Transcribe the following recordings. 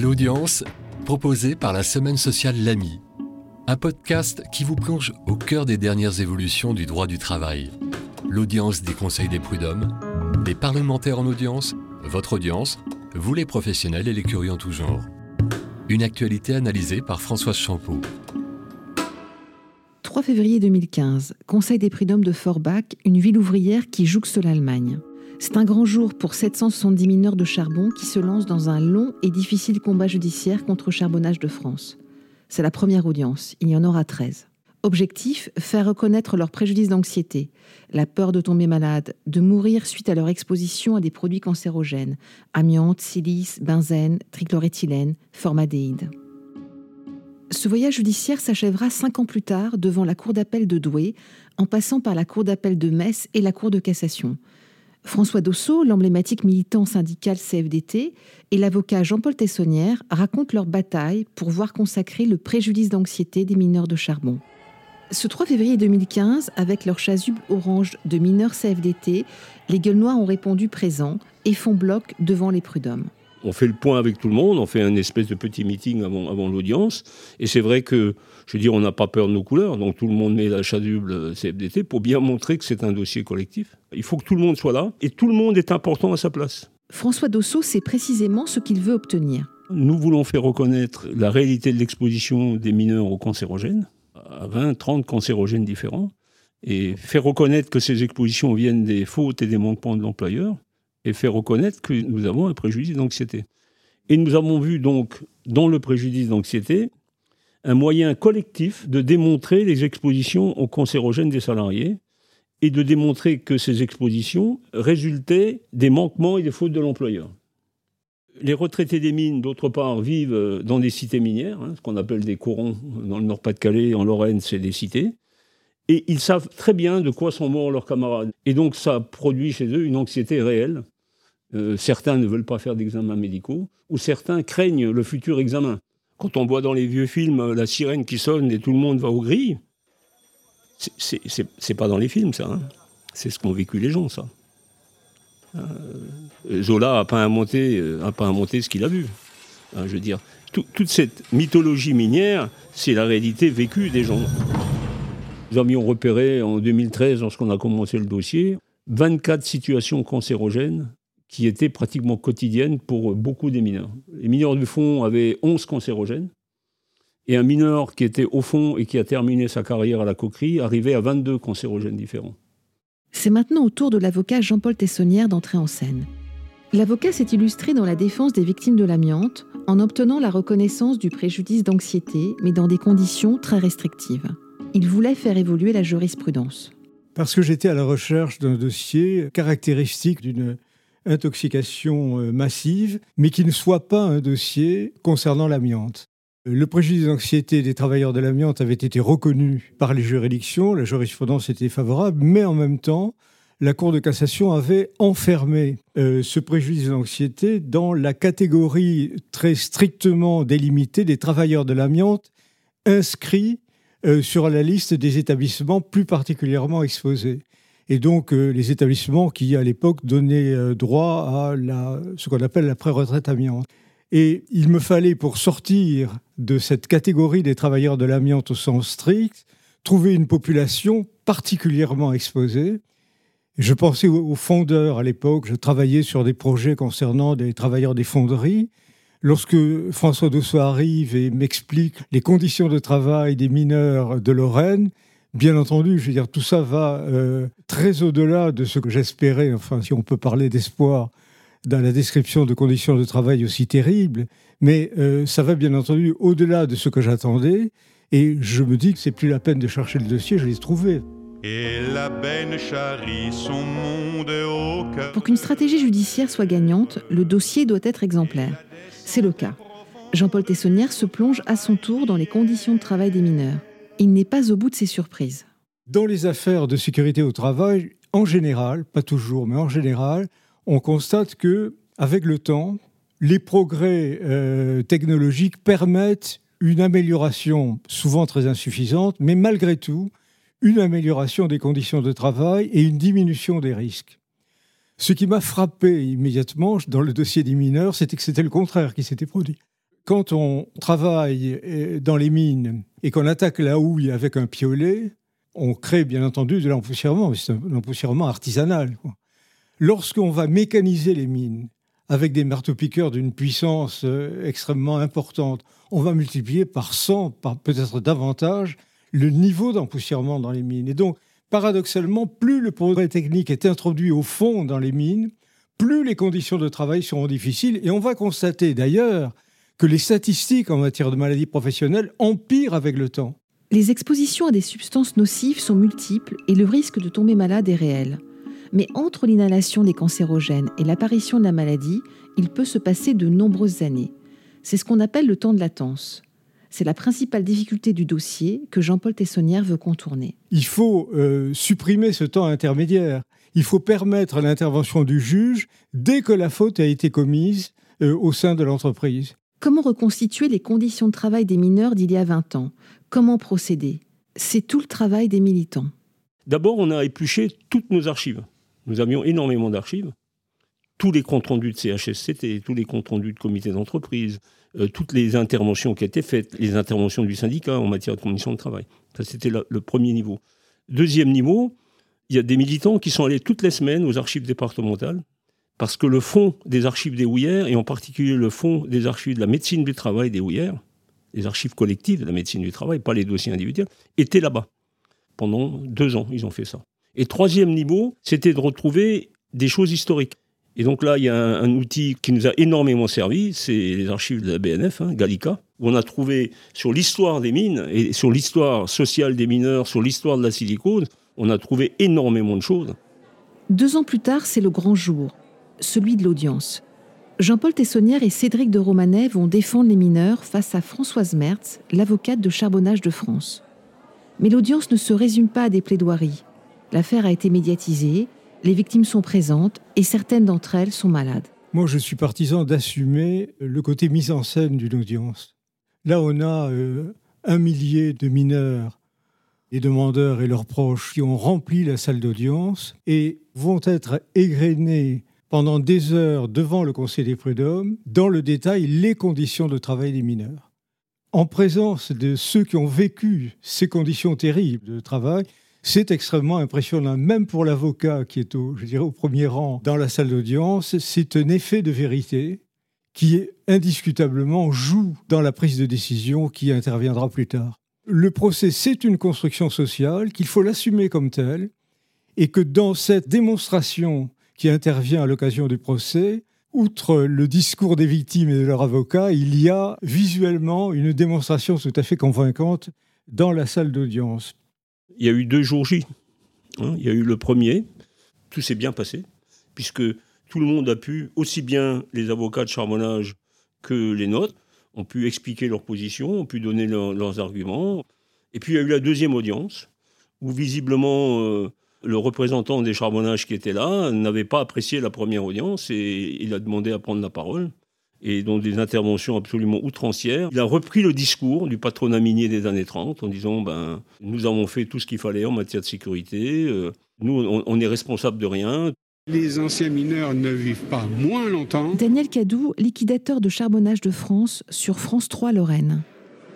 L'audience, proposé par la Semaine sociale L'Ami, un podcast qui vous plonge au cœur des dernières évolutions du droit du travail. L'audience des conseils des prud'hommes, des parlementaires en audience, votre audience, vous les professionnels et les curieux en tout genre. Une actualité analysée par Françoise Champeau. 3 février 2015, Conseil des prud'hommes de Forbach, une ville ouvrière qui jouxte l'Allemagne. C'est un grand jour pour 770 mineurs de charbon qui se lancent dans un long et difficile combat judiciaire contre charbonnage de France. C'est la première audience, il y en aura 13. Objectif, faire reconnaître leur préjudice d'anxiété, la peur de tomber malade, de mourir suite à leur exposition à des produits cancérogènes, amiante, silice, benzène, trichloréthylène, formaldéhyde. Ce voyage judiciaire s'achèvera cinq ans plus tard devant la Cour d'appel de Douai, en passant par la Cour d'appel de Metz et la Cour de cassation. François Dossot, l'emblématique militant syndical CFDT, et l'avocat Jean-Paul Tessonnière racontent leur bataille pour voir consacrer le préjudice d'anxiété des mineurs de charbon. Ce 3 février 2015, avec leur chasuble orange de mineurs CFDT, les gueules ont répondu présents et font bloc devant les prud'hommes on fait le point avec tout le monde, on fait un espèce de petit meeting avant, avant l'audience. Et c'est vrai que, je veux dire, on n'a pas peur de nos couleurs, donc tout le monde met la chasuble CFDT pour bien montrer que c'est un dossier collectif. Il faut que tout le monde soit là, et tout le monde est important à sa place. François Dossot sait précisément ce qu'il veut obtenir. Nous voulons faire reconnaître la réalité de l'exposition des mineurs aux cancérogènes, à 20, 30 cancérogènes différents, et faire reconnaître que ces expositions viennent des fautes et des manquements de l'employeur, et faire reconnaître que nous avons un préjudice d'anxiété. Et nous avons vu donc dans le préjudice d'anxiété un moyen collectif de démontrer les expositions aux cancérogènes des salariés et de démontrer que ces expositions résultaient des manquements et des fautes de l'employeur. Les retraités des mines, d'autre part, vivent dans des cités minières, hein, ce qu'on appelle des corons dans le Nord-Pas-de-Calais, en Lorraine, c'est des cités. Et ils savent très bien de quoi sont morts leurs camarades. Et donc ça produit chez eux une anxiété réelle. Euh, certains ne veulent pas faire d'examens médicaux, ou certains craignent le futur examen. Quand on voit dans les vieux films euh, la sirène qui sonne et tout le monde va aux grilles, c'est pas dans les films ça. Hein. C'est ce qu'ont vécu les gens, ça. Euh, Zola n'a pas inventé, pas inventé ce qu'il a vu. Hein, je veux dire, toute cette mythologie minière, c'est la réalité vécue des gens. Nous avions repéré en 2013, lorsqu'on a commencé le dossier, 24 situations cancérogènes qui étaient pratiquement quotidiennes pour beaucoup des mineurs. Les mineurs du fond avaient 11 cancérogènes. Et un mineur qui était au fond et qui a terminé sa carrière à la coquerie arrivait à 22 cancérogènes différents. C'est maintenant au tour de l'avocat Jean-Paul Tessonnière d'entrer en scène. L'avocat s'est illustré dans la défense des victimes de l'amiante en obtenant la reconnaissance du préjudice d'anxiété, mais dans des conditions très restrictives il voulait faire évoluer la jurisprudence. Parce que j'étais à la recherche d'un dossier caractéristique d'une intoxication euh, massive, mais qui ne soit pas un dossier concernant l'amiante. Le préjudice d'anxiété des travailleurs de l'amiante avait été reconnu par les juridictions, la jurisprudence était favorable, mais en même temps, la Cour de cassation avait enfermé euh, ce préjudice d'anxiété dans la catégorie très strictement délimitée des travailleurs de l'amiante inscrits euh, sur la liste des établissements plus particulièrement exposés. Et donc, euh, les établissements qui, à l'époque, donnaient euh, droit à ce qu'on appelle la pré-retraite amiante. Et il me fallait, pour sortir de cette catégorie des travailleurs de l'amiante au sens strict, trouver une population particulièrement exposée. Je pensais aux fondeurs à l'époque, je travaillais sur des projets concernant des travailleurs des fonderies, Lorsque François Dossot arrive et m'explique les conditions de travail des mineurs de Lorraine, bien entendu, je veux dire, tout ça va euh, très au-delà de ce que j'espérais, enfin, si on peut parler d'espoir dans la description de conditions de travail aussi terribles, mais euh, ça va bien entendu au-delà de ce que j'attendais, et je me dis que c'est plus la peine de chercher le dossier, je l'ai trouvé. Et la benne charrie son monde au cœur. Pour qu'une stratégie judiciaire soit gagnante, le dossier doit être exemplaire. C'est le cas. Jean-Paul Tessonnière se plonge à son tour dans les conditions de travail des mineurs. Il n'est pas au bout de ses surprises. Dans les affaires de sécurité au travail, en général, pas toujours, mais en général, on constate que, avec le temps, les progrès euh, technologiques permettent une amélioration, souvent très insuffisante, mais malgré tout, une amélioration des conditions de travail et une diminution des risques. Ce qui m'a frappé immédiatement dans le dossier des mineurs, c'était que c'était le contraire qui s'était produit. quand on travaille euh, dans les mines et qu'on attaque la houille avec un piolet, on crée bien entendu de l'empoussièrement, c'est un empoussièrement artisanal. Lorsqu'on va mécaniser les mines avec des marteaux-piqueurs d'une puissance euh, extrêmement importante, on va multiplier par 100, par peut-être davantage, le niveau d'empoussièrement dans les mines. Et donc, paradoxalement, plus le progrès technique est introduit au fond dans les mines, plus les conditions de travail seront difficiles. Et on va constater d'ailleurs que les statistiques en matière de maladies professionnelles empirent avec le temps. Les expositions à des substances nocives sont multiples et le risque de tomber malade est réel. Mais entre l'inhalation des cancérogènes et l'apparition de la maladie, il peut se passer de nombreuses années. C'est ce qu'on appelle le temps de latence. C'est la principale difficulté du dossier que Jean-Paul Tessonnière veut contourner. Il faut euh, supprimer ce temps intermédiaire. Il faut permettre l'intervention du juge dès que la faute a été commise euh, au sein de l'entreprise. Comment reconstituer les conditions de travail des mineurs d'il y a 20 ans? Comment procéder? C'est tout le travail des militants. D'abord, on a épluché toutes nos archives. Nous avions énormément d'archives. Tous les comptes rendus de CHSCT, tous les comptes rendus de comité d'entreprise, euh, toutes les interventions qui étaient faites, les interventions du syndicat en matière de conditions de travail. Ça, c'était le premier niveau. Deuxième niveau, il y a des militants qui sont allés toutes les semaines aux archives départementales parce que le fond des archives des Houillères, et en particulier le fond des archives de la médecine du travail des Houillères, les archives collectives de la médecine du travail, pas les dossiers individuels, étaient là-bas. Pendant deux ans, ils ont fait ça. Et troisième niveau, c'était de retrouver des choses historiques. Et donc là, il y a un, outil qui nous a énormément servi, c'est les archives de la BNF, hein, Gallica, où on a trouvé sur l'histoire des mines et sur l'histoire sociale des mineurs, sur l'histoire de la silicone, on a trouvé énormément de choses. Deux ans plus tard, c'est le grand jour celui de l'audience. Jean-Paul Tessonnière et Cédric de Romanet vont défendre les mineurs face à Françoise Mertz, l'avocate de charbonnage de France. Mais l'audience ne se résume pas à des plaidoiries. L'affaire a été médiatisée, les victimes sont présentes et certaines d'entre elles sont malades. Moi, je suis partisan d'assumer le côté mise en scène d'une audience. Là, on a euh, un millier de mineurs, les demandeurs et leurs proches qui ont rempli la salle d'audience et vont être égrenés pendant des heures devant le Conseil des prud'hommes, dans le détail, les conditions de travail des mineurs. En présence de ceux qui ont vécu ces conditions terribles de travail, c'est extrêmement impressionnant, même pour l'avocat qui est au, au premier rang dans la salle d'audience. C'est un effet de vérité qui indiscutablement joue dans la prise de décision qui interviendra plus tard. Le procès, c'est une construction sociale qu'il faut l'assumer comme telle et que dans cette démonstration qui intervient à l'occasion du procès, outre le discours des victimes et de leurs avocats, il y a visuellement une démonstration tout à fait convaincante dans la salle d'audience. Il y a eu deux jours J. Hein. il y a eu le premier, tout s'est bien passé, puisque tout le monde a pu, aussi bien les avocats de charbonnage que les nôtres, ont pu expliquer leur position, ont pu donner leurs arguments. Et puis il y a eu la deuxième audience, où visiblement euh, le représentant des charbonnages qui était là n'avait pas apprécié la première audience et il a demandé à prendre la parole. Et dans des interventions absolument outrancières, il a repris le discours du patronat minier des années 30 en disant ben, Nous avons fait tout ce qu'il fallait en matière de sécurité, euh, nous, on, on est responsable de rien. Les anciens mineurs ne vivent pas moins longtemps. Daniel Cadou, liquidateur de charbonnage de France sur France 3 Lorraine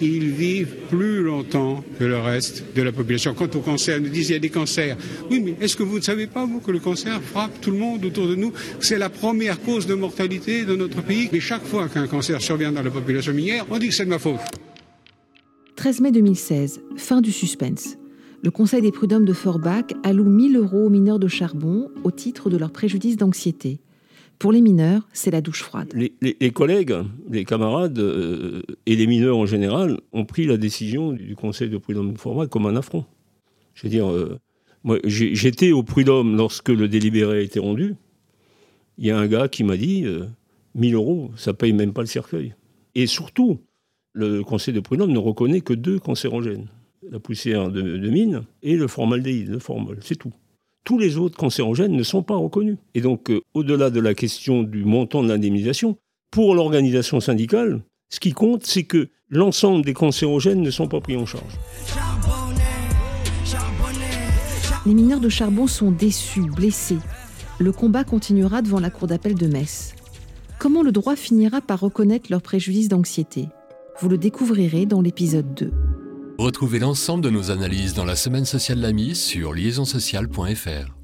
ils vivent plus longtemps que le reste de la population. Quant au cancer, nous disent qu'il y a des cancers. Oui, mais est-ce que vous ne savez pas, vous, que le cancer frappe tout le monde autour de nous? C'est la première cause de mortalité de notre pays. Mais chaque fois qu'un cancer survient dans la population minière, on dit que c'est de ma faute. 13 mai 2016, fin du suspense. Le Conseil des prud'hommes de Forbach alloue 1000 euros aux mineurs de charbon au titre de leur préjudice d'anxiété. Pour les mineurs, c'est la douche froide. Les, collègues, les camarades euh, et les mineurs en général ont pris la décision du Conseil de prud'homme format comme un affront. Je veux dire, euh, moi, j'étais au prud'homme lorsque le délibéré a été rendu. Il y a un gars qui m'a dit 1000 euh, euros, ça paye même pas le cercueil. Et surtout, le Conseil de prud'homme ne reconnaît que deux cancérogènes la poussière de, de mine et le formaldéhyde, le formol, c'est tout tous les autres cancérogènes ne sont pas reconnus. Et donc, euh, au-delà de la question du montant de l'indemnisation, pour l'organisation syndicale, ce qui compte, c'est que l'ensemble des cancérogènes ne sont pas pris en charge. Les mineurs de charbon sont déçus, blessés. Le combat continuera devant la cour d'appel de Metz. Comment le droit finira par reconnaître leurs préjudices d'anxiété? Vous le découvrirez dans l'épisode 2. Retrouvez l'ensemble de nos analyses dans la semaine sociale L'Ami sur liaisonsociale.fr.